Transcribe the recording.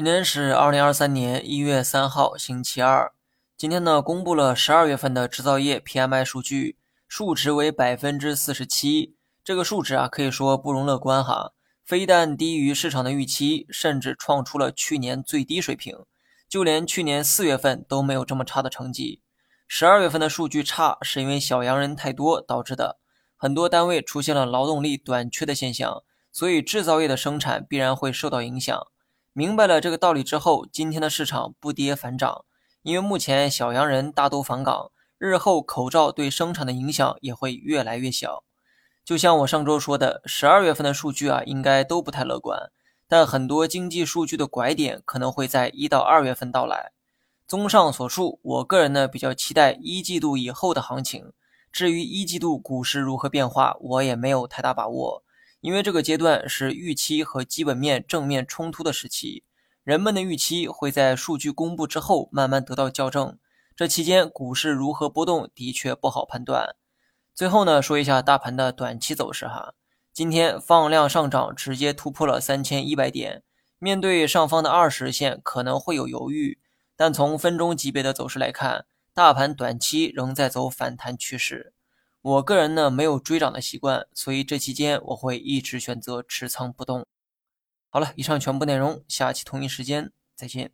今天是二零二三年一月三号，星期二。今天呢，公布了十二月份的制造业 PMI 数据，数值为百分之四十七。这个数值啊，可以说不容乐观哈。非但低于市场的预期，甚至创出了去年最低水平。就连去年四月份都没有这么差的成绩。十二月份的数据差，是因为小洋人太多导致的，很多单位出现了劳动力短缺的现象，所以制造业的生产必然会受到影响。明白了这个道理之后，今天的市场不跌反涨，因为目前小洋人大都返岗，日后口罩对生产的影响也会越来越小。就像我上周说的，十二月份的数据啊，应该都不太乐观，但很多经济数据的拐点可能会在一到二月份到来。综上所述，我个人呢比较期待一季度以后的行情，至于一季度股市如何变化，我也没有太大把握。因为这个阶段是预期和基本面正面冲突的时期，人们的预期会在数据公布之后慢慢得到校正。这期间股市如何波动，的确不好判断。最后呢，说一下大盘的短期走势哈。今天放量上涨，直接突破了三千一百点，面对上方的二十线可能会有犹豫，但从分钟级别的走势来看，大盘短期仍在走反弹趋势。我个人呢没有追涨的习惯，所以这期间我会一直选择持仓不动。好了，以上全部内容，下期同一时间再见。